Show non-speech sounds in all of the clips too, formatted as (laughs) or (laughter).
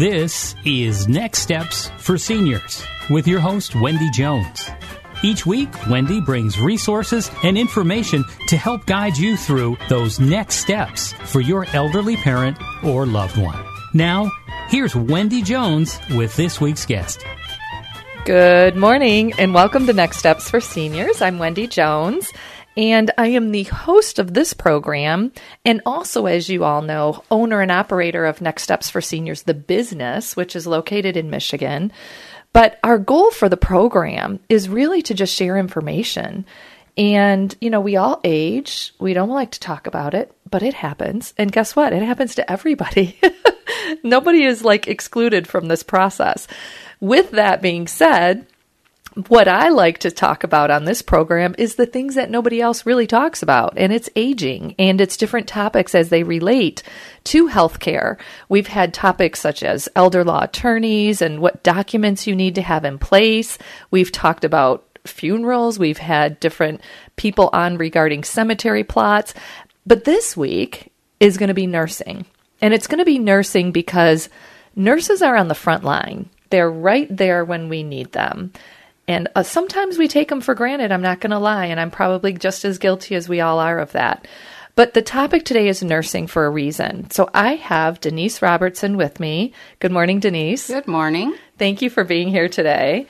This is Next Steps for Seniors with your host, Wendy Jones. Each week, Wendy brings resources and information to help guide you through those next steps for your elderly parent or loved one. Now, here's Wendy Jones with this week's guest. Good morning and welcome to Next Steps for Seniors. I'm Wendy Jones and I am the host of this program and also, as you all know, owner and operator of Next Steps for Seniors, the business, which is located in Michigan. But our goal for the program is really to just share information. And, you know, we all age. We don't like to talk about it, but it happens. And guess what? It happens to everybody. (laughs) Nobody is like excluded from this process. With that being said, what I like to talk about on this program is the things that nobody else really talks about, and it's aging and it's different topics as they relate to healthcare. We've had topics such as elder law attorneys and what documents you need to have in place. We've talked about funerals. We've had different people on regarding cemetery plots. But this week is going to be nursing. And it's going to be nursing because nurses are on the front line. They're right there when we need them. And uh, sometimes we take them for granted, I'm not going to lie, and I'm probably just as guilty as we all are of that. But the topic today is nursing for a reason. So I have Denise Robertson with me. Good morning, Denise. Good morning. Thank you for being here today.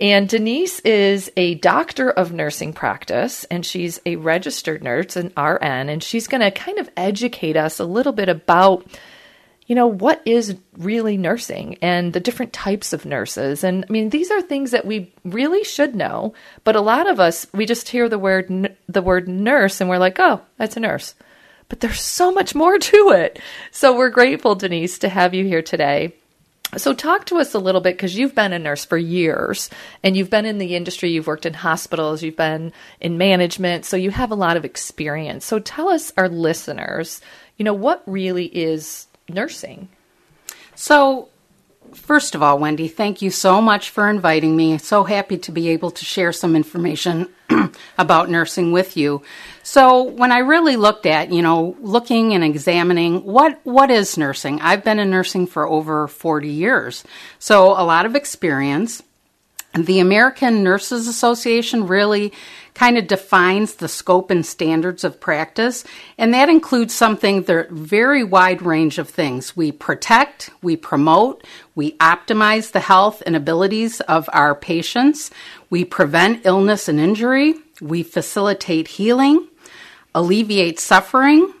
And Denise is a doctor of nursing practice, and she's a registered nurse, an RN, and she's going to kind of educate us a little bit about you know, what is really nursing and the different types of nurses. And I mean, these are things that we really should know, but a lot of us, we just hear the word, the word nurse and we're like, oh, that's a nurse. But there's so much more to it. So we're grateful, Denise, to have you here today. So, talk to us a little bit because you've been a nurse for years and you've been in the industry, you've worked in hospitals, you've been in management, so you have a lot of experience. So, tell us, our listeners, you know, what really is nursing. So, first of all, Wendy, thank you so much for inviting me. So happy to be able to share some information (clears throat) about nursing with you. So, when I really looked at, you know, looking and examining what what is nursing? I've been in nursing for over 40 years. So, a lot of experience. The American Nurses Association really kind of defines the scope and standards of practice, and that includes something the very wide range of things. We protect, we promote, we optimize the health and abilities of our patients, we prevent illness and injury, we facilitate healing, alleviate suffering,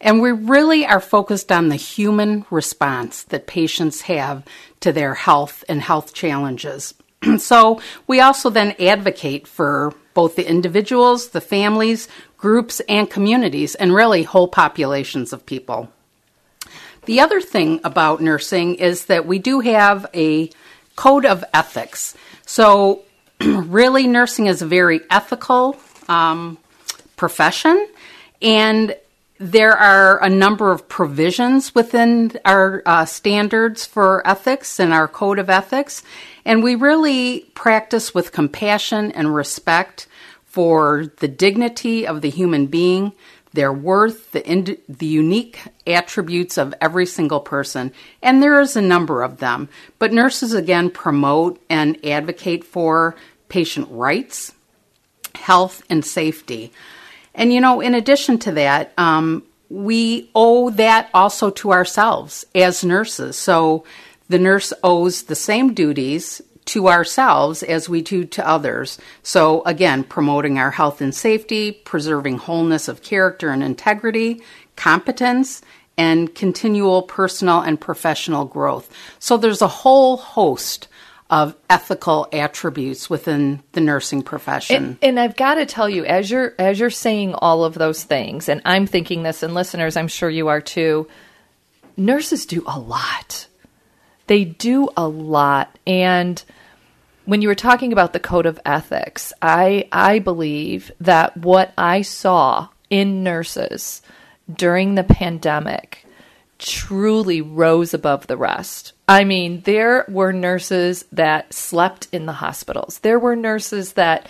and we really are focused on the human response that patients have to their health and health challenges. (clears throat) so we also then advocate for both the individuals, the families, groups, and communities, and really whole populations of people. The other thing about nursing is that we do have a code of ethics. So, (clears throat) really, nursing is a very ethical um, profession, and there are a number of provisions within our uh, standards for ethics and our code of ethics. And we really practice with compassion and respect for the dignity of the human being, their worth, the, the unique attributes of every single person. And there is a number of them. But nurses, again, promote and advocate for patient rights, health, and safety. And you know, in addition to that, um, we owe that also to ourselves as nurses. So the nurse owes the same duties to ourselves as we do to others. So, again, promoting our health and safety, preserving wholeness of character and integrity, competence, and continual personal and professional growth. So, there's a whole host of ethical attributes within the nursing profession. And, and I've got to tell you, as you're as you're saying all of those things, and I'm thinking this, and listeners, I'm sure you are too. Nurses do a lot. They do a lot, and when you were talking about the code of ethics, I I believe that what I saw in nurses during the pandemic truly rose above the rest. I mean, there were nurses that slept in the hospitals. There were nurses that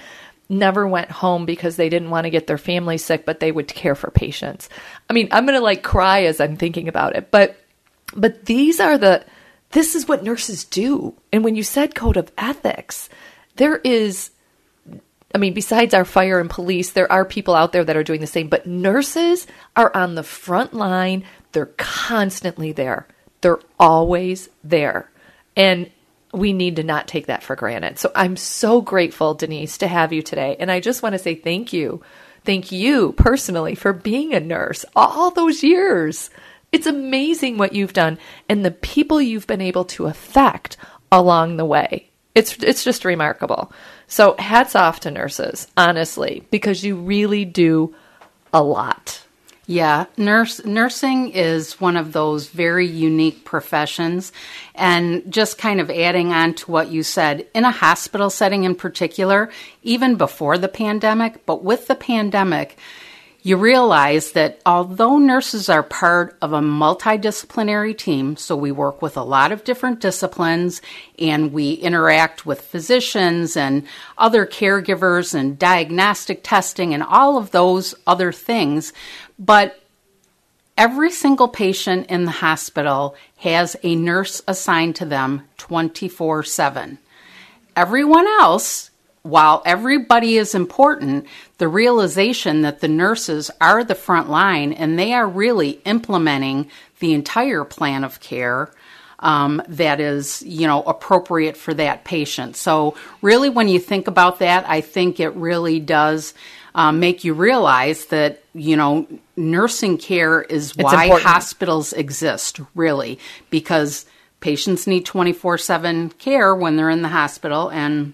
never went home because they didn't want to get their family sick, but they would care for patients. I mean, I'm going to like cry as I'm thinking about it, but but these are the this is what nurses do. And when you said code of ethics, there is, I mean, besides our fire and police, there are people out there that are doing the same, but nurses are on the front line. They're constantly there, they're always there. And we need to not take that for granted. So I'm so grateful, Denise, to have you today. And I just want to say thank you. Thank you personally for being a nurse all those years. It's amazing what you've done and the people you've been able to affect along the way. It's it's just remarkable. So hats off to nurses, honestly, because you really do a lot. Yeah, nurse nursing is one of those very unique professions. And just kind of adding on to what you said in a hospital setting in particular, even before the pandemic, but with the pandemic, you realize that although nurses are part of a multidisciplinary team, so we work with a lot of different disciplines and we interact with physicians and other caregivers and diagnostic testing and all of those other things, but every single patient in the hospital has a nurse assigned to them 24 7. Everyone else while everybody is important, the realization that the nurses are the front line and they are really implementing the entire plan of care um, that is, you know, appropriate for that patient. So, really, when you think about that, I think it really does um, make you realize that, you know, nursing care is it's why important. hospitals exist, really, because patients need 24 7 care when they're in the hospital and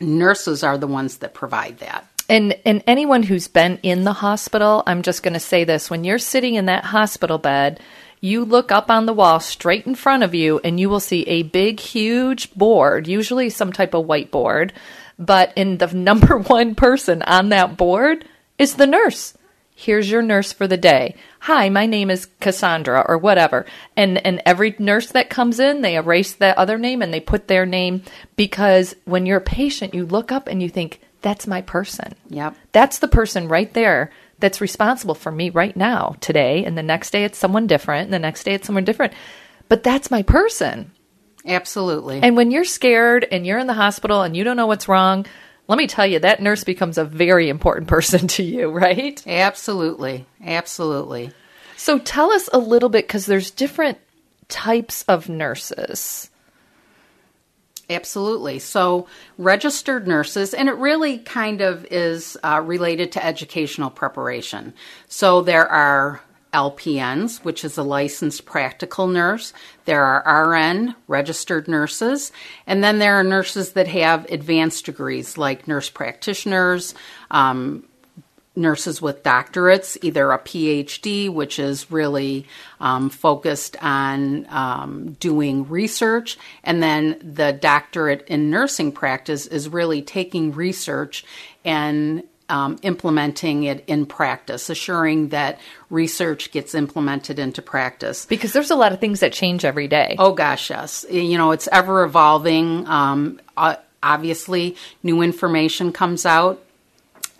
nurses are the ones that provide that. And and anyone who's been in the hospital, I'm just going to say this, when you're sitting in that hospital bed, you look up on the wall straight in front of you and you will see a big huge board, usually some type of whiteboard, but in the (laughs) number one person on that board is the nurse here's your nurse for the day. Hi, my name is Cassandra or whatever. And and every nurse that comes in, they erase that other name and they put their name because when you're a patient, you look up and you think, that's my person. Yep. That's the person right there that's responsible for me right now, today, and the next day it's someone different, and the next day it's someone different. But that's my person. Absolutely. And when you're scared and you're in the hospital and you don't know what's wrong, let me tell you, that nurse becomes a very important person (laughs) to you, right? Absolutely. Absolutely. So tell us a little bit because there's different types of nurses. Absolutely. So, registered nurses, and it really kind of is uh, related to educational preparation. So, there are LPNs, which is a licensed practical nurse. There are RN, registered nurses, and then there are nurses that have advanced degrees like nurse practitioners, um, nurses with doctorates, either a PhD, which is really um, focused on um, doing research, and then the doctorate in nursing practice is really taking research and um, implementing it in practice, assuring that research gets implemented into practice. Because there's a lot of things that change every day. Oh, gosh, yes. You know, it's ever evolving. Um, obviously, new information comes out.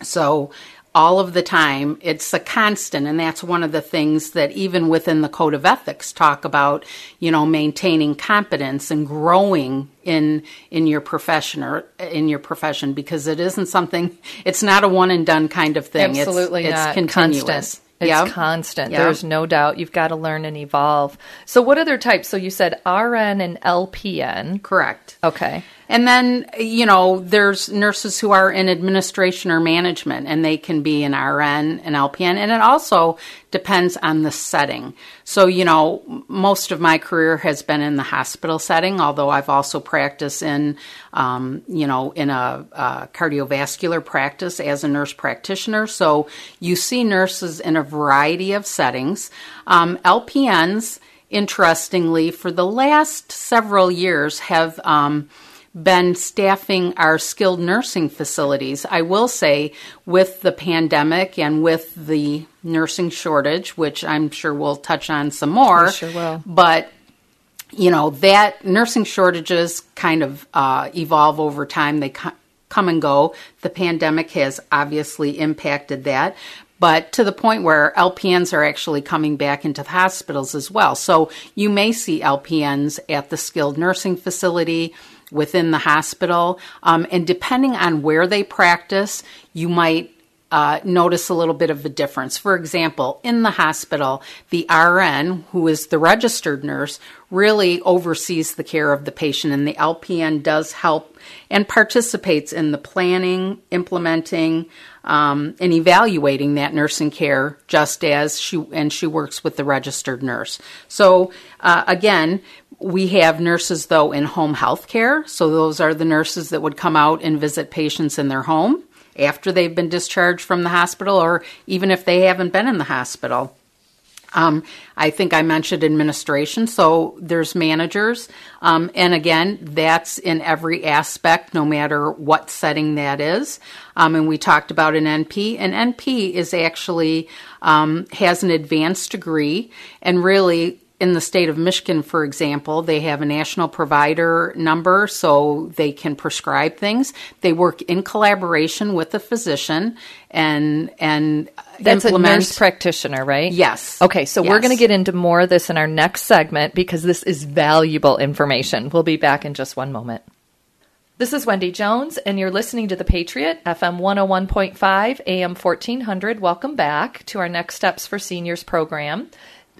So, all of the time. It's a constant, and that's one of the things that even within the code of ethics talk about, you know, maintaining competence and growing in in your profession or in your profession because it isn't something. It's not a one and done kind of thing. Absolutely it's, not. It's continuous. Constant. It's Yep. constant. Yep. There's no doubt. You've got to learn and evolve. So, what other types? So, you said RN and LPN. Correct. Okay. And then, you know, there's nurses who are in administration or management, and they can be an RN, an LPN, and it also depends on the setting. So, you know, most of my career has been in the hospital setting, although I've also practiced in, um, you know, in a, a cardiovascular practice as a nurse practitioner. So you see nurses in a variety of settings. Um, LPNs, interestingly, for the last several years have um, been staffing our skilled nursing facilities. I will say, with the pandemic and with the nursing shortage, which I'm sure we'll touch on some more. We sure will. But you know that nursing shortages kind of uh, evolve over time. They co- come and go. The pandemic has obviously impacted that, but to the point where LPNs are actually coming back into the hospitals as well. So you may see LPNs at the skilled nursing facility within the hospital, um, and depending on where they practice, you might uh, notice a little bit of a difference. For example, in the hospital, the RN, who is the registered nurse, really oversees the care of the patient, and the LPN does help and participates in the planning, implementing, um, and evaluating that nursing care, just as she and she works with the registered nurse. So uh, again. We have nurses, though, in home health care. So, those are the nurses that would come out and visit patients in their home after they've been discharged from the hospital or even if they haven't been in the hospital. Um, I think I mentioned administration, so there's managers. Um, and again, that's in every aspect, no matter what setting that is. Um, and we talked about an NP. An NP is actually um, has an advanced degree and really in the state of Michigan, for example, they have a national provider number so they can prescribe things. They work in collaboration with the physician and and That's implement a nurse practitioner, right? Yes. Okay, so we're going to get into more of this in our next segment because this is valuable information. We'll be back in just one moment. This is Wendy Jones, and you're listening to The Patriot, FM 101.5, AM 1400. Welcome back to our Next Steps for Seniors program.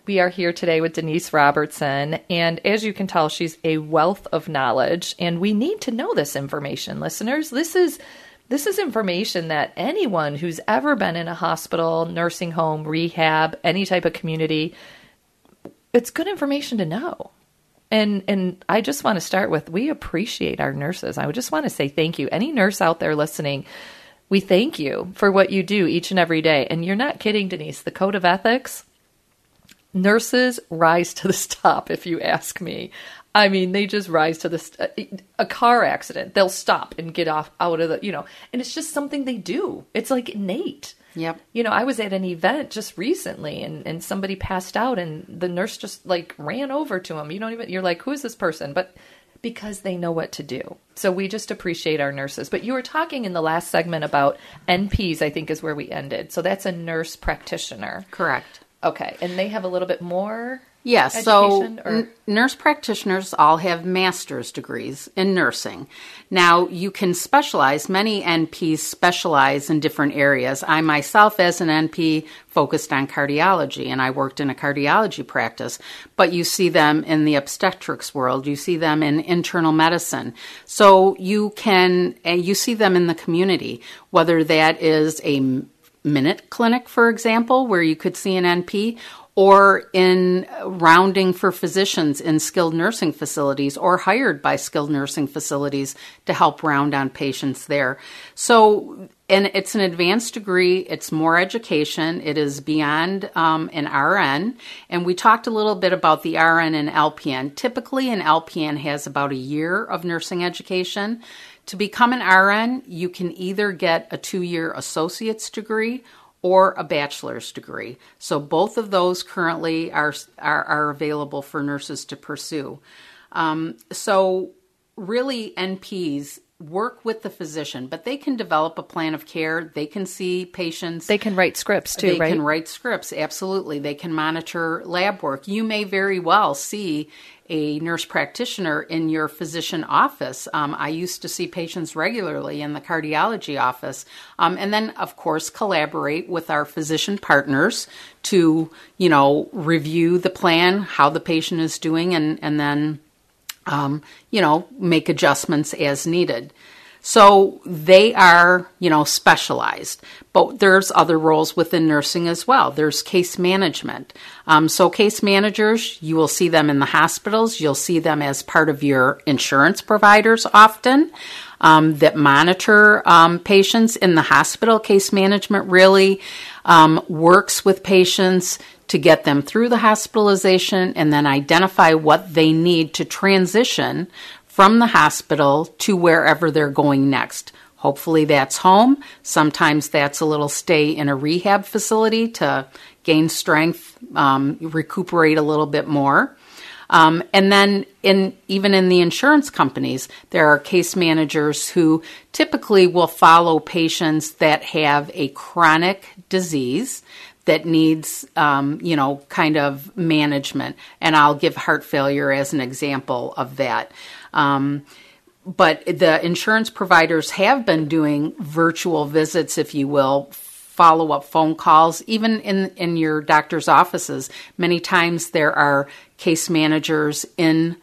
We are here today with Denise Robertson, and as you can tell, she's a wealth of knowledge, and we need to know this information, listeners. This is this is information that anyone who's ever been in a hospital, nursing home, rehab, any type of community, it's good information to know. And and I just want to start with we appreciate our nurses. I would just want to say thank you. Any nurse out there listening, we thank you for what you do each and every day. And you're not kidding, Denise. The code of ethics, nurses rise to the top if you ask me. I mean, they just rise to the st- a car accident. They'll stop and get off out of the, you know, and it's just something they do. It's like innate. Yep. You know, I was at an event just recently and, and somebody passed out and the nurse just like ran over to him. You don't even, you're like, who is this person? But because they know what to do. So we just appreciate our nurses. But you were talking in the last segment about NPs, I think is where we ended. So that's a nurse practitioner. Correct. Okay. And they have a little bit more Yes, so or- n- nurse practitioners all have master's degrees in nursing. Now, you can specialize, many NPs specialize in different areas. I myself, as an NP, focused on cardiology and I worked in a cardiology practice, but you see them in the obstetrics world, you see them in internal medicine. So you can, and you see them in the community, whether that is a minute clinic, for example, where you could see an NP, or in rounding for physicians in skilled nursing facilities or hired by skilled nursing facilities to help round on patients there. So, and it's an advanced degree, it's more education, it is beyond um, an RN. And we talked a little bit about the RN and LPN. Typically, an LPN has about a year of nursing education. To become an RN, you can either get a two year associate's degree or a bachelor's degree. So both of those currently are are, are available for nurses to pursue. Um, so really, NPs work with the physician, but they can develop a plan of care. They can see patients. They can write scripts too, they right? can write scripts, absolutely. They can monitor lab work. You may very well see a nurse practitioner in your physician office. Um, I used to see patients regularly in the cardiology office. Um, and then, of course, collaborate with our physician partners to, you know, review the plan, how the patient is doing, and, and then um, you know, make adjustments as needed. So they are, you know, specialized. But there's other roles within nursing as well. There's case management. Um, so case managers, you will see them in the hospitals. You'll see them as part of your insurance providers often um, that monitor um, patients in the hospital. Case management really um, works with patients to get them through the hospitalization and then identify what they need to transition from the hospital to wherever they're going next. Hopefully, that's home. Sometimes that's a little stay in a rehab facility to gain strength, um, recuperate a little bit more. Um, and then, in even in the insurance companies, there are case managers who typically will follow patients that have a chronic disease that needs, um, you know, kind of management. And I'll give heart failure as an example of that. Um, but the insurance providers have been doing virtual visits, if you will, follow up phone calls, even in, in your doctor's offices. Many times there are case managers in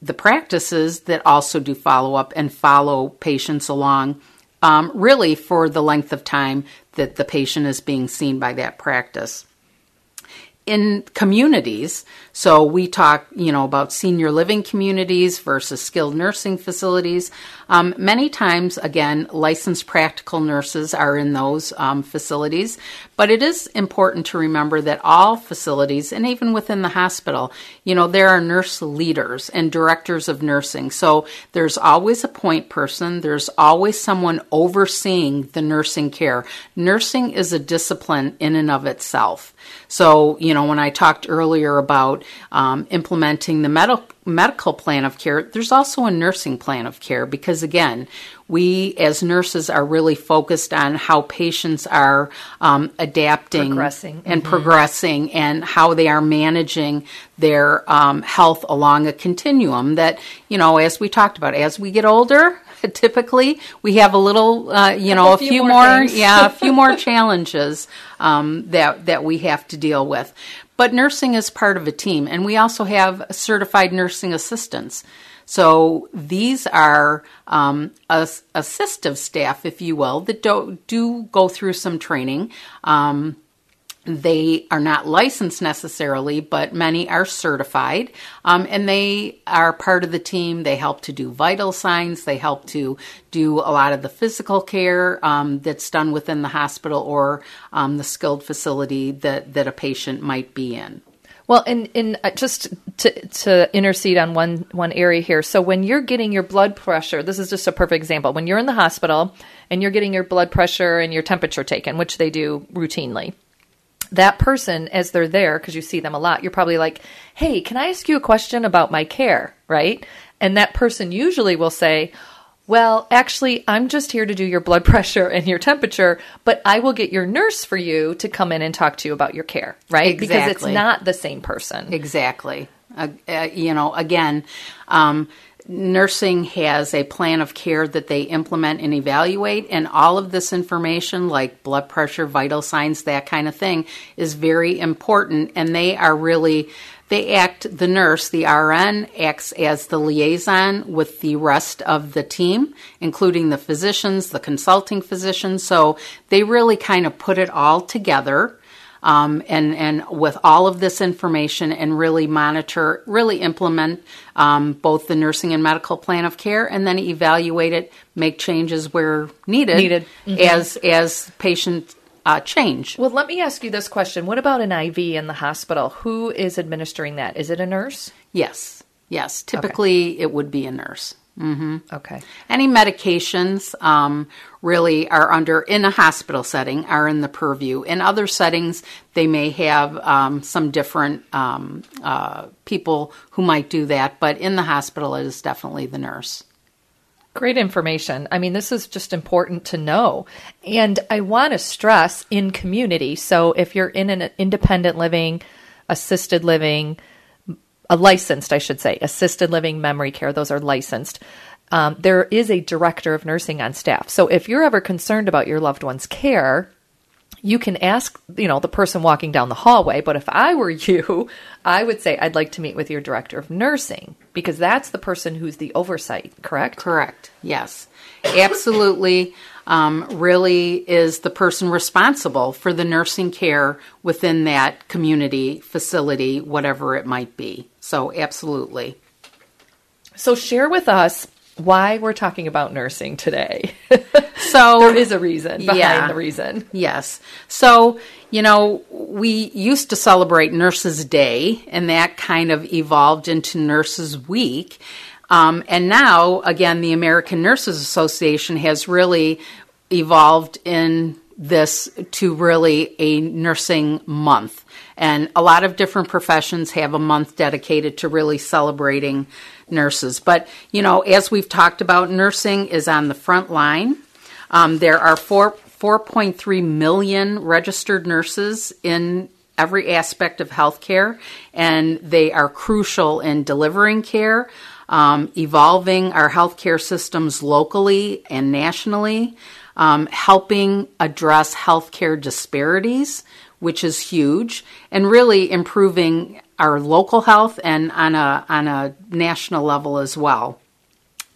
the practices that also do follow up and follow patients along, um, really for the length of time that the patient is being seen by that practice. In communities, so we talk, you know, about senior living communities versus skilled nursing facilities. Um, many times, again, licensed practical nurses are in those um, facilities, but it is important to remember that all facilities, and even within the hospital, you know, there are nurse leaders and directors of nursing. So there's always a point person. There's always someone overseeing the nursing care. Nursing is a discipline in and of itself. So, you know, when I talked earlier about um, implementing the medical medical plan of care, there's also a nursing plan of care because, again, we as nurses are really focused on how patients are um, adapting Progressing. and progressing and how they are managing their um, health along a continuum that, you know, as we talked about, as we get older, (laughs) typically we have a little, uh, you know, a, few few, more more, yeah, a few more (laughs) challenges um, that that we have to deal with. But nursing is part of a team, and we also have certified nursing assistants. So these are um, assistive staff, if you will, that do, do go through some training. Um, they are not licensed necessarily, but many are certified, um, and they are part of the team. They help to do vital signs. They help to do a lot of the physical care um, that's done within the hospital or um, the skilled facility that that a patient might be in. Well, and, and uh, just to, to intercede on one, one area here. So, when you're getting your blood pressure, this is just a perfect example. When you're in the hospital and you're getting your blood pressure and your temperature taken, which they do routinely, that person, as they're there, because you see them a lot, you're probably like, hey, can I ask you a question about my care? Right? And that person usually will say, well, actually, I'm just here to do your blood (laughs) pressure and your temperature, but I will get your nurse for you to come in and talk to you about your care, right? Because it's not the same person. Exactly. Uh, uh, you know, again, um, nursing has a plan of care that they implement and evaluate, and all of this information, like blood pressure, vital signs, that kind of thing, is very important. And they are really, they act, the nurse, the RN, acts as the liaison with the rest of the team, including the physicians, the consulting physicians. So they really kind of put it all together um, and and with all of this information and really monitor, really implement um, both the nursing and medical plan of care, and then evaluate it, make changes where needed, Needed. as as patient uh, change. Well, let me ask you this question. What about an IV in the hospital? Who is administering that? Is it a nurse? Yes, yes. Typically, it would be a nurse. Okay. Any medications um, really are under in a hospital setting are in the purview. In other settings, they may have um, some different um, uh, people who might do that, but in the hospital, it is definitely the nurse. Great information. I mean, this is just important to know. And I want to stress in community. So if you're in an independent living, assisted living, a licensed, I should say, assisted living memory care, those are licensed. Um, there is a director of nursing on staff. So if you're ever concerned about your loved one's care, you can ask, you know, the person walking down the hallway. But if I were (laughs) you, I would say I'd like to meet with your director of nursing because that's the person who's the oversight, correct? Correct. Yes, absolutely. Um, really is the person responsible for the nursing care within that community facility, whatever it might be. So, absolutely. So, share with us why we're talking about nursing today. (laughs) So there is a reason behind yeah. the reason. Yes. So, you know, we used to celebrate Nurses Day, and that kind of evolved into Nurses Week. Um, and now, again, the American Nurses Association has really evolved in this to really a nursing month. And a lot of different professions have a month dedicated to really celebrating nurses. But, you know, as we've talked about, nursing is on the front line. Um, there are four, 4.3 million registered nurses in every aspect of healthcare, and they are crucial in delivering care, um, evolving our healthcare systems locally and nationally, um, helping address healthcare disparities, which is huge, and really improving our local health and on a on a national level as well.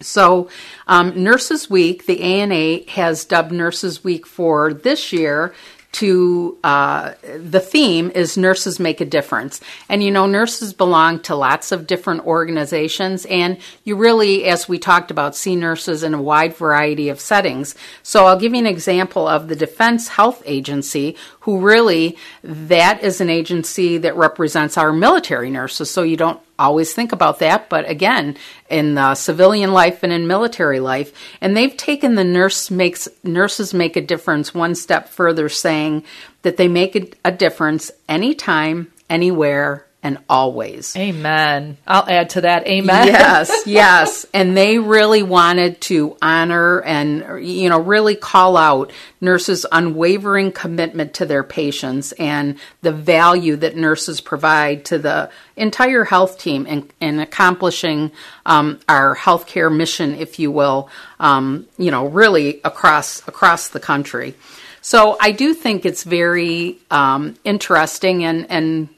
So, um, Nurses Week, the ANA has dubbed Nurses Week for this year to uh, the theme is nurses make a difference. And you know nurses belong to lots of different organizations. And you really as we talked about see nurses in a wide variety of settings. So i'll give you an example of the defense health agency who really that is an agency that represents our military nurses. So you don't always think about that, but again, in civilian life and in military life, and they've taken the nurse makes nurses make a difference one step further, saying that they make a difference anytime, anywhere, and always. Amen. I'll add to that. Amen. Yes, (laughs) yes. And they really wanted to honor and, you know, really call out nurses' unwavering commitment to their patients and the value that nurses provide to the entire health team in, in accomplishing um, our healthcare mission, if you will, um, you know, really across across the country. So I do think it's very um, interesting and, and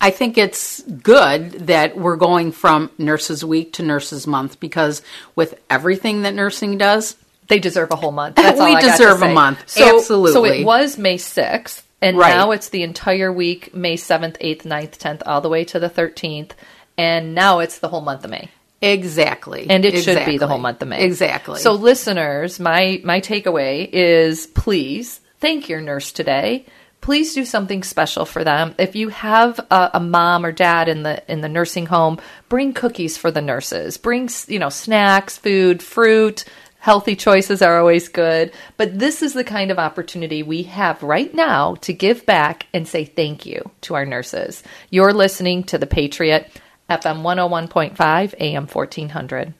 I think it's good that we're going from Nurses Week to Nurses Month because with everything that nursing does, they deserve a whole month. That's (laughs) we deserve a month. So, Absolutely. So it was May 6th, and right. now it's the entire week May 7th, 8th, 9th, 10th, all the way to the 13th. And now it's the whole month of May. Exactly. And it exactly. should be the whole month of May. Exactly. So listeners, my my takeaway is please thank your nurse today please do something special for them. If you have a, a, mom or dad in the in the nursing home, bring cookies for the nurses. Bring you know snacks, food, fruit. Healthy choices are always good, but this is the kind of opportunity we have right now to give back and say thank you to our nurses. You're listening to The Patriot, FM 101.5, AM 1400.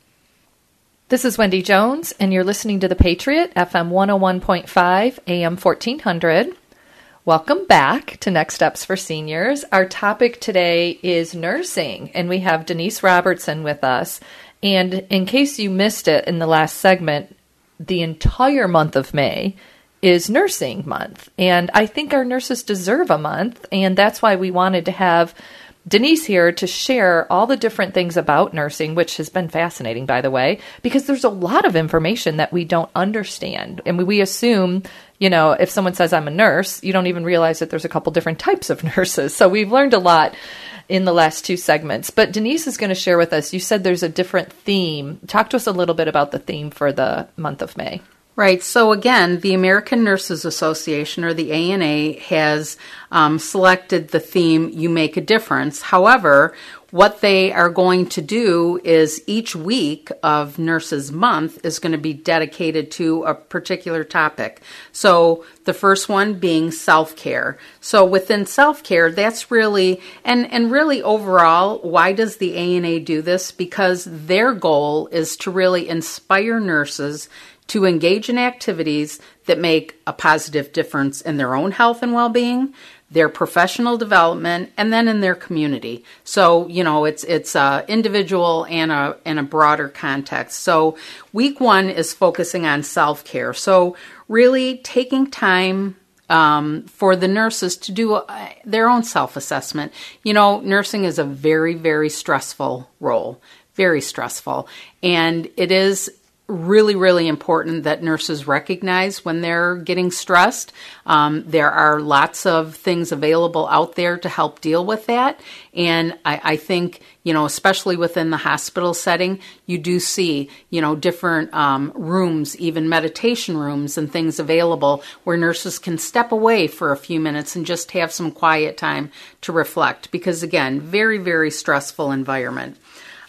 This is Wendy Jones, and you're listening to The Patriot, FM 101.5, AM 1400. Welcome back to Next Steps for Seniors. Our topic today is nursing, and we have Denise Robertson with us. And in case you missed it in the last segment, the entire month of May is nursing month. And I think our nurses deserve a month, and that's why we wanted to have Denise here to share all the different things about nursing, which has been fascinating, by the way, because there's a lot of information that we don't understand. And we assume, you know, if someone says, I'm a nurse, you don't even realize that there's a couple different types of (laughs) nurses. So we've learned a lot in the last two segments. But Denise is going to share with us, you said there's a different theme. Talk to us a little bit about the theme for the month of May. Right. So again, the American Nurses Association or the ANA has um, selected the theme "You Make a Difference." However, what they are going to do is each week of Nurses Month is going to be dedicated to a particular topic. So the first one being self care. So within self care, that's really and and really overall, why does the ANA do this? Because their goal is to really inspire nurses to engage in activities that make a positive difference in their own health and well being, their professional development, and then in their community. So you know it's it's a individual and a and a broader context. So week one is focusing on self care. So really taking time. Um, for the nurses to do uh, their own self assessment. You know, nursing is a very, very stressful role, very stressful. And it is really, really important that nurses recognize when they're getting stressed. Um, there are lots of things available out there to help deal with that. And I, I, think, you know, especially within the hospital setting, you do see, you know, different um, rooms, even meditation rooms and things available where nurses can step away for a few minutes and just have some quiet time to reflect. Because again, very, very stressful environment.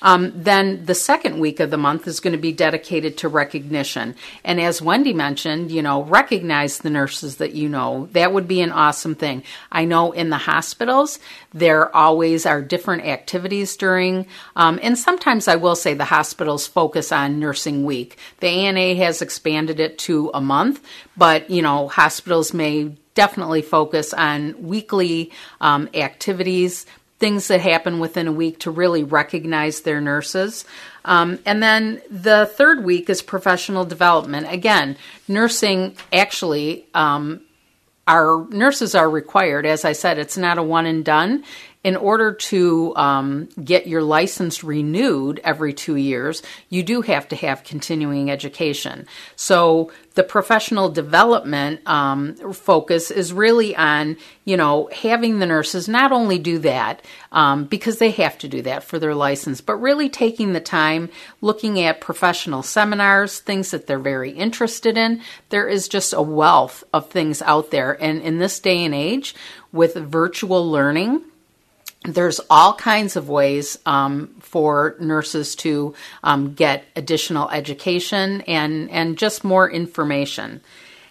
Um, then the second week of the month is going to be dedicated to recognition. And as Wendy mentioned, you know, recognize the nurses that you know. That would be an awesome thing. I know in the hospitals, there always are different activities during, um, and sometimes I will say the hospitals focus on Nursing Week. The ANA has expanded it to a month, but, you know, hospitals may definitely focus on weekly um, activities things that happen within a week to really recognize their nurses. Um, and then the third week is professional development. Again, nursing actually, um, our nurses are required. As I said, it's not a one and done in order to um, get your license renewed every two years, you do have to have continuing education. So the professional development um, focus is really on, you know, having the nurses not only do that um, because they have to do that for their license, but really taking the time, looking at professional seminars, things that they're very interested in. There is just a wealth of things out there, and in this day and age, with virtual learning there's all kinds of ways um, for nurses to um, get additional education and, and just more information.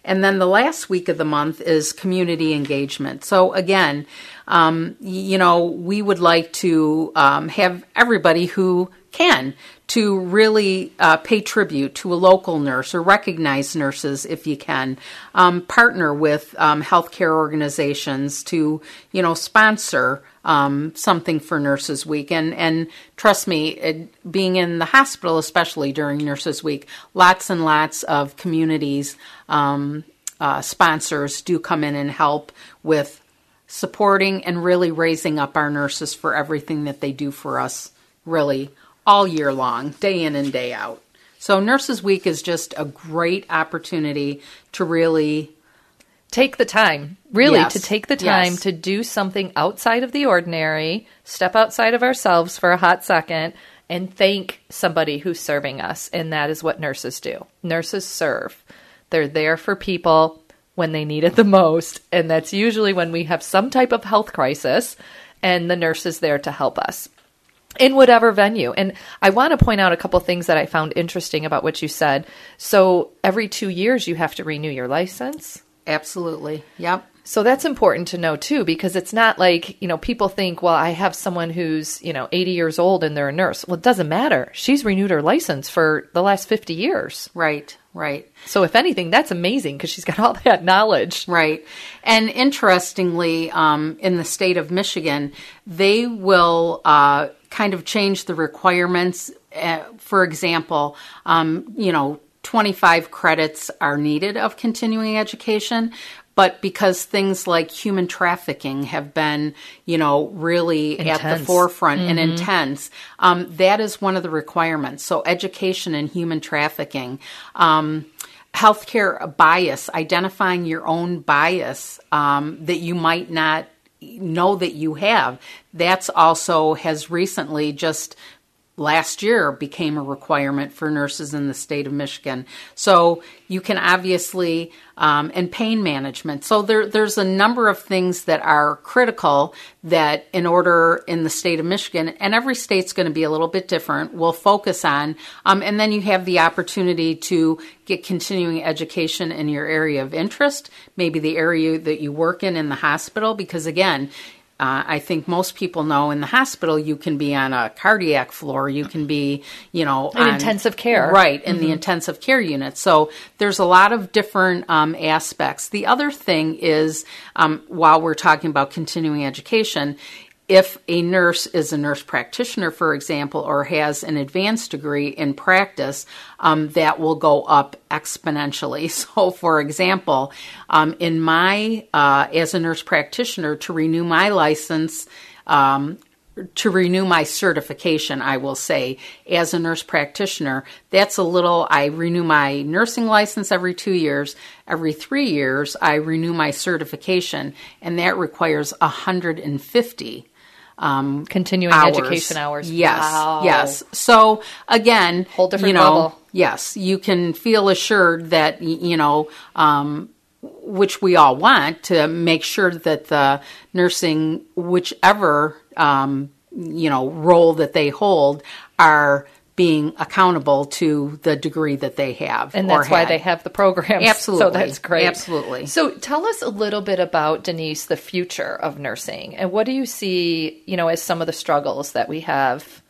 And then the last week of the month is community engagement. So, again, um, you know, we would like to um, have everybody who can to really uh, pay tribute to a local nurse or recognize nurses if you can. Um, partner with um, healthcare organizations to, you know, sponsor um, something for Nurses Week. And, and trust me, it, being in the hospital, especially during Nurses Week, lots and lots of communities, um, uh, sponsors do come in and help with supporting and really raising up our nurses for everything that they do for us, really all year long, day in and day out. So, Nurses Week is just a great opportunity to really take the time, really, yes. to take the time yes. to do something outside of the ordinary, step outside of ourselves for a hot second, and thank somebody who's serving us. And that is what nurses do. Nurses serve, they're there for people when they need it the most. And that's usually when we have some type of health crisis, and the nurse is there to help us in whatever venue. And I want to point out a couple things that I found interesting about what you said. So every two years, you have to renew your license. Absolutely. Yep. So that's important to know too, because it's not like, you know, people think, well, I have someone who's, you know, 80 years old and they're a nurse. Well, it doesn't matter. She's renewed her license for the last 50 years. Right, right. So if anything, that's amazing because she's got all that knowledge. Right. And interestingly, um, in the state of Michigan, they will uh, kind of change the requirements. Uh, for example, um, you know, 25 credits are needed of continuing education, but because things like human trafficking have been, you know, really intense. at the forefront mm-hmm. and intense, um, that is one of the requirements. So, education in human trafficking. Um, healthcare bias, identifying your own bias um, that you might not know that you have. That's also has recently just last year became a requirement for nurses in the state of Michigan. So you can obviously, um, and pain management. So there, there's a number of things that are critical that in order in the state of Michigan, and every state's going to be a little bit different, we'll focus on. Um, and then you have the opportunity to get continuing education in your area of interest, maybe the area that you work in in the hospital, because again, uh, I think most people know in the hospital you can be on a cardiac floor, you can be, you know, in on, intensive care, right, in mm-hmm. the intensive care unit. So there's a lot of different um, aspects. The other thing is, um, while we're talking about continuing education, if a nurse is a nurse practitioner, for example, or has an advanced degree in practice, um, that will go up exponentially. (laughs) So, for example, um, in my uh, as a nurse practitioner to renew my license. Um, to renew my certification, I will say, as a nurse practitioner, that's a little, I renew my nursing license every two years. Every three years, I renew my certification, and that requires 150 um, continuing hours. education hours. Yes, wow. yes. So again, whole different you know, level. Yes, you can feel assured that you know. Um, which we all want to make sure that the nursing, whichever um, you know role that they hold, are being accountable to the degree that they have. And that's why they have the program. (laughs) Absolutely. So that's great. Absolutely. So tell us a little bit about Denise, the future of nursing, and what do you see, you know, as some of the struggles that we have?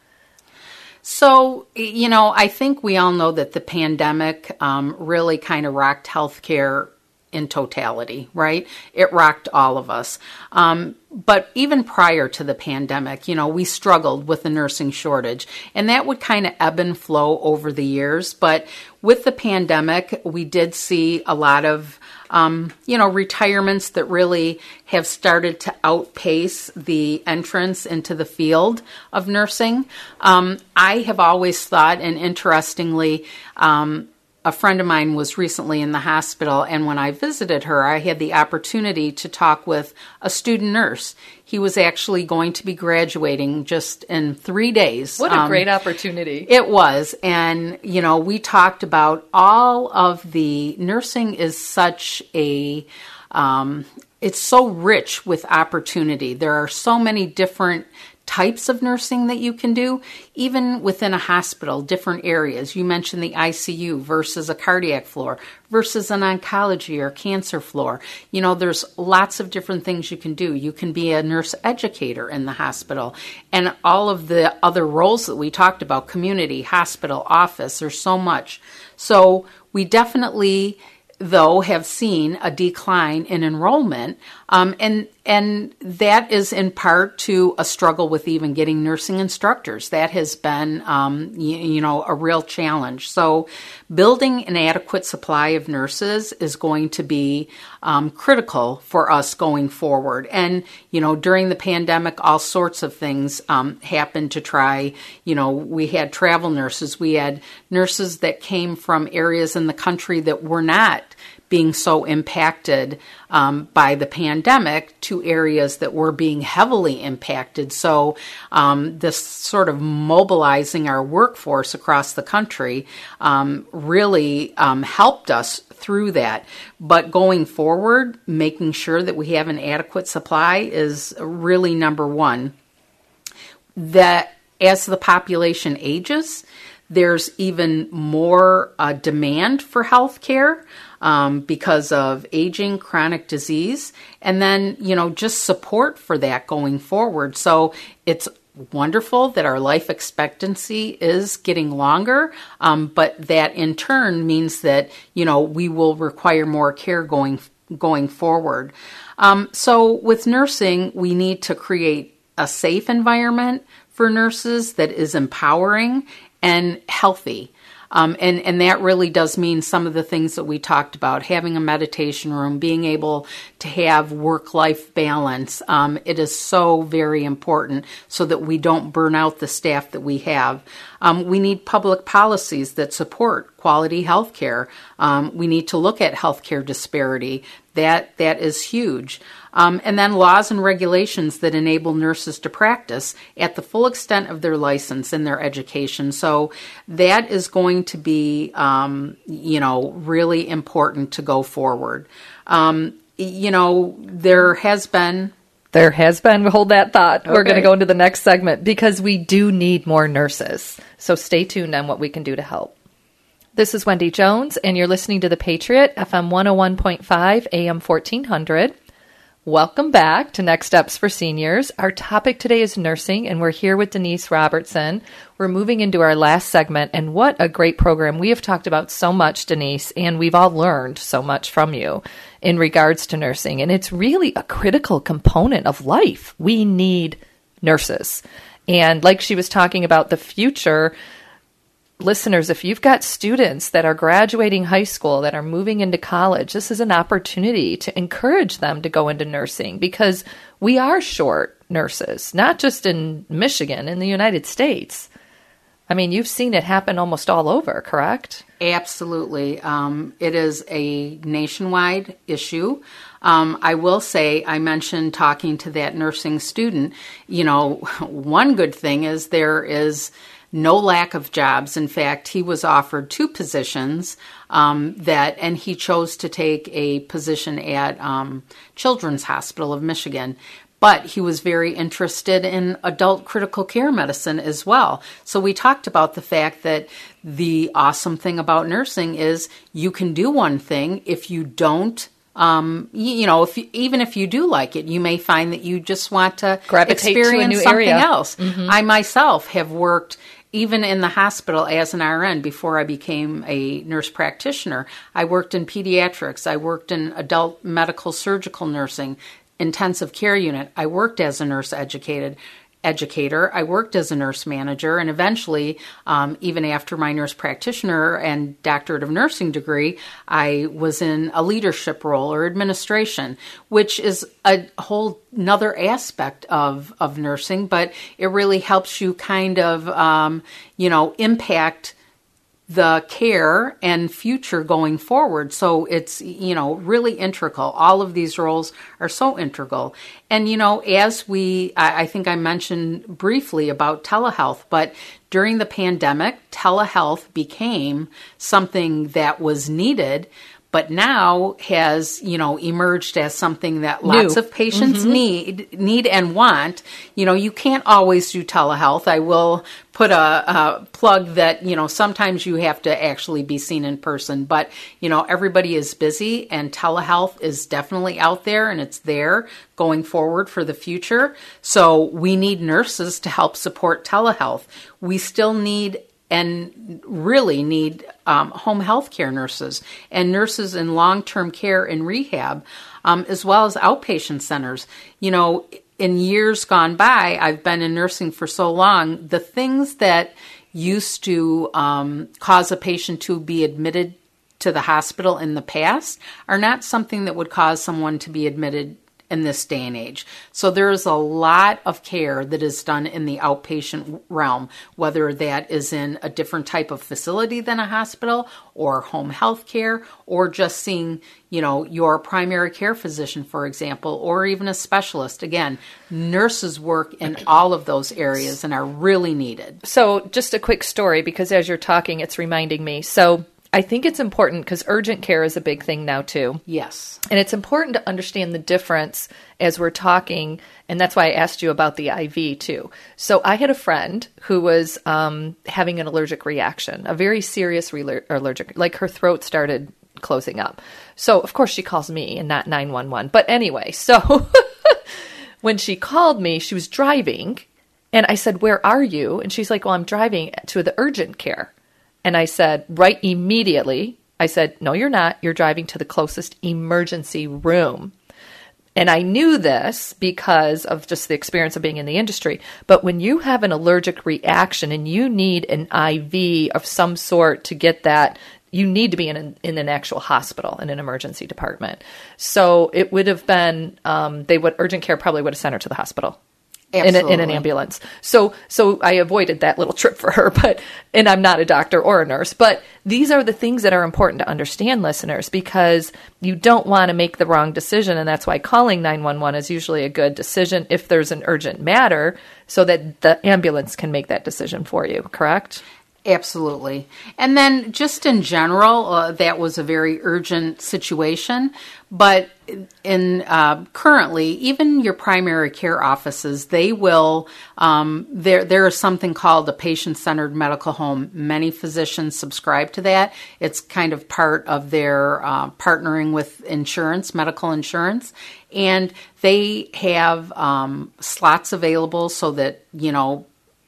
So, you know, I think we all know that the pandemic um, really kind of rocked healthcare in totality, right? It rocked all of us. Um, but even prior to the pandemic, you know, we struggled with the nursing shortage, and that would kind of ebb and flow over the years. But with the pandemic, we did see a lot of, um, you know, retirements that really have started to outpace the entrance into the field of nursing. Um, I have always thought, and interestingly, um, a friend of mine was recently in the hospital, and when I visited her, I had the opportunity to talk with a student nurse. He was actually going to be graduating just in three days. What a um, great opportunity! It was. And, you know, we talked about all of the nursing is such a, um, it's so rich with opportunity. There are so many different types of nursing that you can do, even within a hospital, different areas. You mentioned the ICU versus a cardiac floor versus an oncology or cancer floor. You know, there's lots of different things you can do. You can be a nurse educator in the hospital and all of the other roles that we talked about community, hospital, office, there's so much. So we definitely though have seen a decline in enrollment um, and and that is in part to a struggle with even getting nursing instructors. That has been um, you, you, know a real challenge. So building an adequate supply of nurses is going to be um, critical for us going forward. And you know during the pandemic all sorts of things um, happened to try you know we had travel nurses. We had nurses that came from areas in the country that were not being so impacted um, by the pandemic to areas that were being heavily impacted. So, um, this sort of mobilizing our workforce across the country um, really um, helped us through that. But going forward, making sure that we have an adequate supply is really number one. That as the population ages, there's even more uh, demand for health care um, because of aging, chronic disease, and then, you know, just support for that going forward. So it's wonderful that our life expectancy is getting longer, um, but that in turn means that, you know, we will require more care going going forward. Um, so with nursing, we need to create a safe environment for nurses that is empowering and healthy. Um, and, and that really does mean some of the things that we talked about having a meditation room, being able to have work life balance. Um, it is so very important so that we don't burn out the staff that we have. Um, we need public policies that support quality health care. Um, we need to look at healthcare disparity That that is huge. Um, and then laws and regulations that enable nurses to practice at the full extent of their license and their education. So that is going to be, um, you know, really important to go forward. Um, you know, there has been there has been, hold that thought. Okay. We're going to go into the next segment because we do need more nurses. So stay tuned on what we can do to help. This is Wendy Jones, and you're listening to The Patriot, FM 101.5, AM 1400. Welcome back to Next Steps for Seniors. Our topic today is nursing, and we're here with Denise Robertson. We're moving into our last segment, and what a great program. We have talked about so much, Denise, and we've all learned so much from you in regards to nursing. And it's really a critical component of life. We need nurses. And like she was talking about the future, listeners, if you've got students that are graduating high school, that are moving into college, this is an opportunity to encourage them to go into nursing because we are short nurses, not just in Michigan, in the United States. I mean, you've seen it happen almost all over, correct? Absolutely. Um, it is a nationwide issue. Um, I will say, I mentioned talking to that nursing student. You know, (laughs) one good thing is there is no lack of jobs. In fact, he was offered two positions um, that, and he chose to take a position at um, Children's Hospital of Michigan. But he was very interested in adult critical care medicine as well. So we talked about the fact that the awesome thing about nursing is you can do one thing if you don't um, you, you, know, if you, even if you do like it, you may find that you just want to Gravitate experience to something area. else. Mm-hmm. I myself have worked even in the hospital as an RN before I became a nurse practitioner. I worked in pediatrics, I worked in adult medical surgical nursing, intensive care unit. I worked as a nurse educated educator. I worked as a nurse manager, and eventually, um, even after my nurse practitioner and doctorate of nursing degree, I was in a leadership role or administration, which is a whole another aspect of of nursing. But it really helps you kind of, um, you know, impact the care and future going forward. So it's, you know, really integral. All of these roles are so integral. And, you know, as we, I, I think I mentioned briefly about telehealth, but during the pandemic, telehealth became something that was needed but now has you know emerged as something that lots New. of patients mm-hmm. need need and want you know you can't always do telehealth i will put a, a, plug that you know sometimes you have to actually be seen in person but you know everybody is busy and telehealth is definitely out there and it's there going forward for the future so we need nurses to help support telehealth we still need and really need um, home health care nurses and nurses in long term care and rehab, um, as well as outpatient centers. You know, in years gone by, I've been in nursing for so long, the things that used to um, cause a patient to be admitted to the hospital in the past are not something that would cause someone to be admitted in this day and age. So there is a lot of care that is done in the outpatient realm, whether that is in a different type of facility than a hospital or home health care or just seeing, you know, your primary care physician, for example, or even a specialist. Again, nurses work in all of those areas and are really needed. So just a quick story because as you're talking, it's reminding me. So I think it's important because urgent care is a big thing now, too. Yes. And it's important to understand the difference as we're talking. And that's why I asked you about the IV, too. So I had a friend who was um, having an allergic reaction, a very serious re- allergic, like her throat started closing up. So, of course, she calls me and not 911. But anyway, so (laughs) when she called me, she was driving. And I said, Where are you? And she's like, Well, I'm driving to the urgent care. And I said, right immediately, I said, no, you're not. You're driving to the closest emergency room. And I knew this because of just the experience of being in the industry. But when you have an allergic reaction and you need an IV of some sort to get that, you need to be in an, in an actual hospital in an emergency department. So it would have been, um, they would, urgent care probably would have sent her to the hospital in, a, in an ambulance. So so I avoided that little trip for her, (laughs) but and I'm not a doctor or a nurse, but these are the things that are important to understand listeners because you don't want to make the wrong decision and that's why calling 911 is usually a good decision if there's an urgent matter so that the ambulance can make that decision for you, correct? Absolutely. And then, just in general, uh, that was a very urgent situation. But in uh, currently, even your primary care offices, they will. Um, there, there is something called a patient-centered medical home. Many physicians subscribe to that. It's kind of part of their uh, partnering with insurance, medical insurance, and they have um, slots available so that you know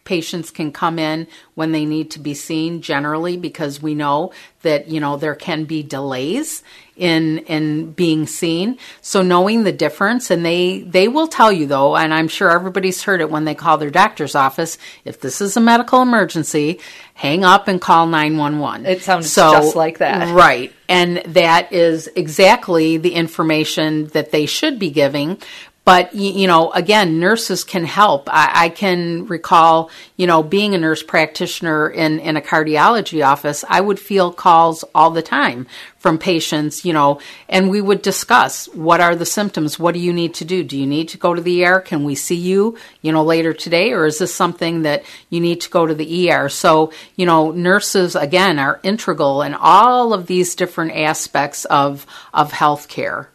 patients can come in when they need to be seen generally because we know that you know there can be delays in in being seen. So knowing the difference and they they will tell you though and i'm sure everybody's heard it when they call their doctor's office if this is a medical emergency hang up and call 911 It sounds just like that. (laughs) right. And that is exactly the information that they should be giving but you know again nurses can help. I, I can recall you know being a nurse practitioner in, in a cardiology office i would feel calls all the time from patients you know and we would discuss what are the symptoms what do you need to do? Do you need to go to the er can we see you you know later today? Or is this something that you need to go to the er so you know nurses again are integral in all of these different aspects of of healthcare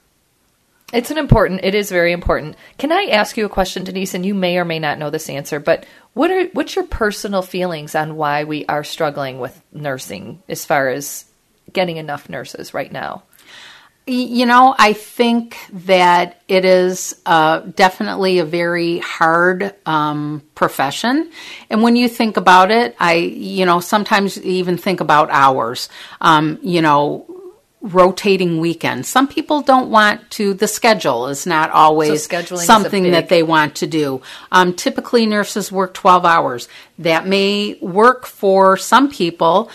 It's an important. It is very important. Can I ask you a question, Denise? And you may or may not know this answer, but what are what's your personal feelings on why we are struggling with nursing as far as getting enough nurses right now? You know, I think that it is uh, definitely a very hard um, profession. And when you think about it, I, you know, sometimes even think about hours. Um, you know, rotating weekends. Some people don't want to, the schedule is not always So scheduling is a something that they want to do. Um, typically, nurses work 12 hours. That may work for some people.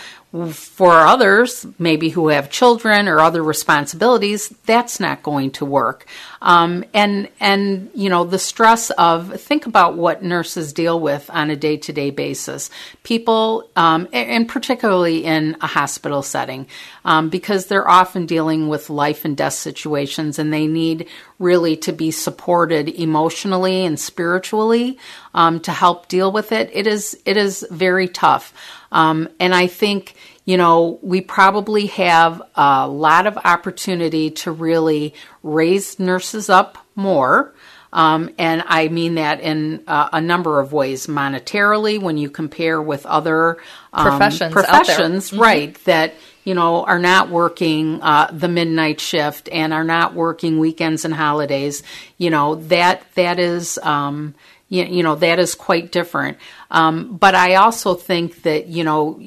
For others, maybe who have children or other responsibilities, that's not going to work. Um, and and you know the stress of think about what nurses deal with on a day to day basis. People, um, and, particularly in a hospital setting, um, because they're often dealing with life and death situations, and they need really to be supported emotionally and spiritually um, to help deal with it. It is it is very tough, um, and I think you know we probably have a lot of opportunity to really raise nurses up more. Um, and I mean that in uh, a number of ways. Monetarily, when you compare with other um, Professions professions, right? That you know are not working uh, the midnight shift and are not working weekends and holidays. You know that that is. Um, you, you know that is quite different, um, but I also think that you know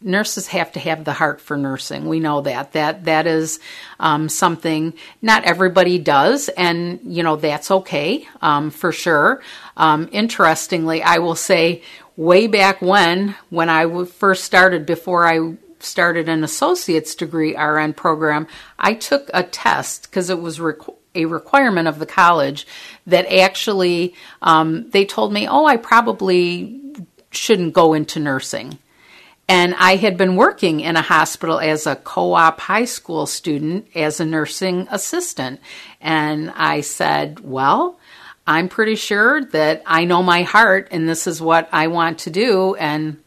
nurses have to have the heart for nursing. We know that that that is um, something not everybody does, and you know that's okay um, for sure. Um, interestingly, I will say, way back when when I first started, before I started an associate's degree RN program, I took a test because it was requ- a requirement of the college that actually um, they told me, oh, I probably shouldn't go into nursing. And I had been working in a hospital as a co op high school student as a nursing assistant. And I said, Well, I'm pretty sure that I know my heart and this is what I want to do. And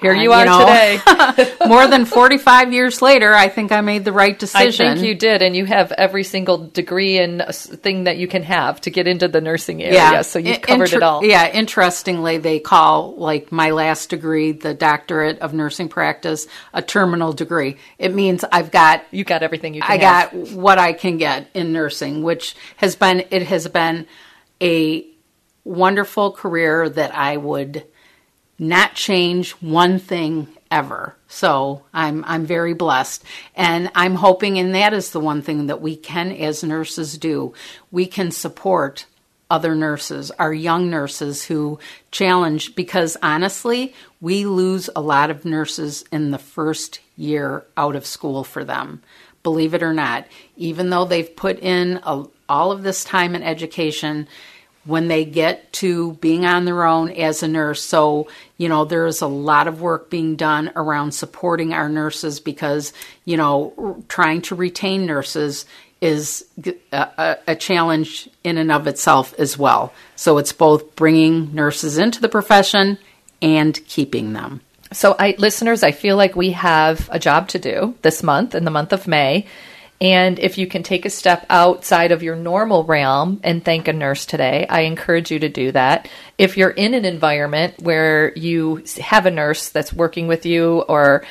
Here I- you are today. (laughs) more than 45 years later, I think I made the right decision. I think you did, and you have every single degree and uh, thing that you can have to get into the nursing area. Yeah. so you've covered inter- it all. Yeah, interestingly, they call like my last degree, the doctorate of nursing practice, a terminal degree. It means I've got You got everything you can. I have. got what I can get in nursing, which has been it has been a wonderful career that I would not change one thing ever. So I'm I'm very blessed, and I'm hoping, and that is the one thing that we can, as nurses, do. We can support other nurses, our young nurses who challenge, because honestly, we lose a lot of nurses in the first year out of school for them. Believe it or not, even though they've put in a, all of this time in education, when they get to being on their own as a nurse. So, you know, there's a lot of work being done around supporting our nurses because, you know, trying to retain nurses is a, a, challenge in and of itself as well. So it's both bringing nurses into the profession and keeping them. So, I, listeners, I feel like we have a job to do this month, in the month of May. And if you can take a step outside of your normal realm and thank a nurse today, I encourage you to do that. If you're in an environment where you have a nurse that's working with you or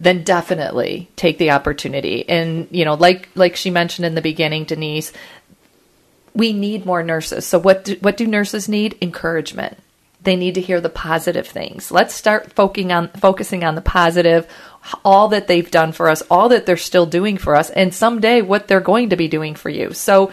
then definitely take the opportunity. And you know, like like she mentioned in the beginning, Denise, we need more nurses. So what do, what do nurses need? Encouragement. They need to hear the positive things. Let's start focusing on focusing on the positive, all that they've done for us, all that they're still doing for us, and someday what they're going to be doing for you. So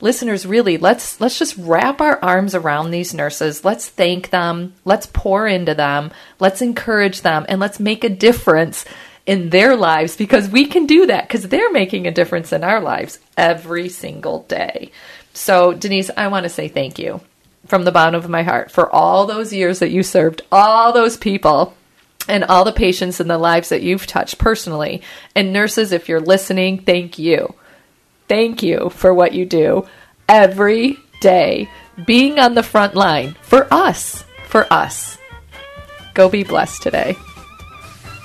listeners really let's let's just wrap our arms around these nurses. Let's thank them. Let's pour into them. Let's encourage them and let's make a difference in their lives because we can do that because they're making a difference in our lives every single day. So denise i want to say thank you from the bottom of my heart for all those years that you served all those people and all the patients and the lives that you've touched personally and nurses if you're listening thank you thank you for what you do every day, being on the front line for us, for us. Go be blessed today.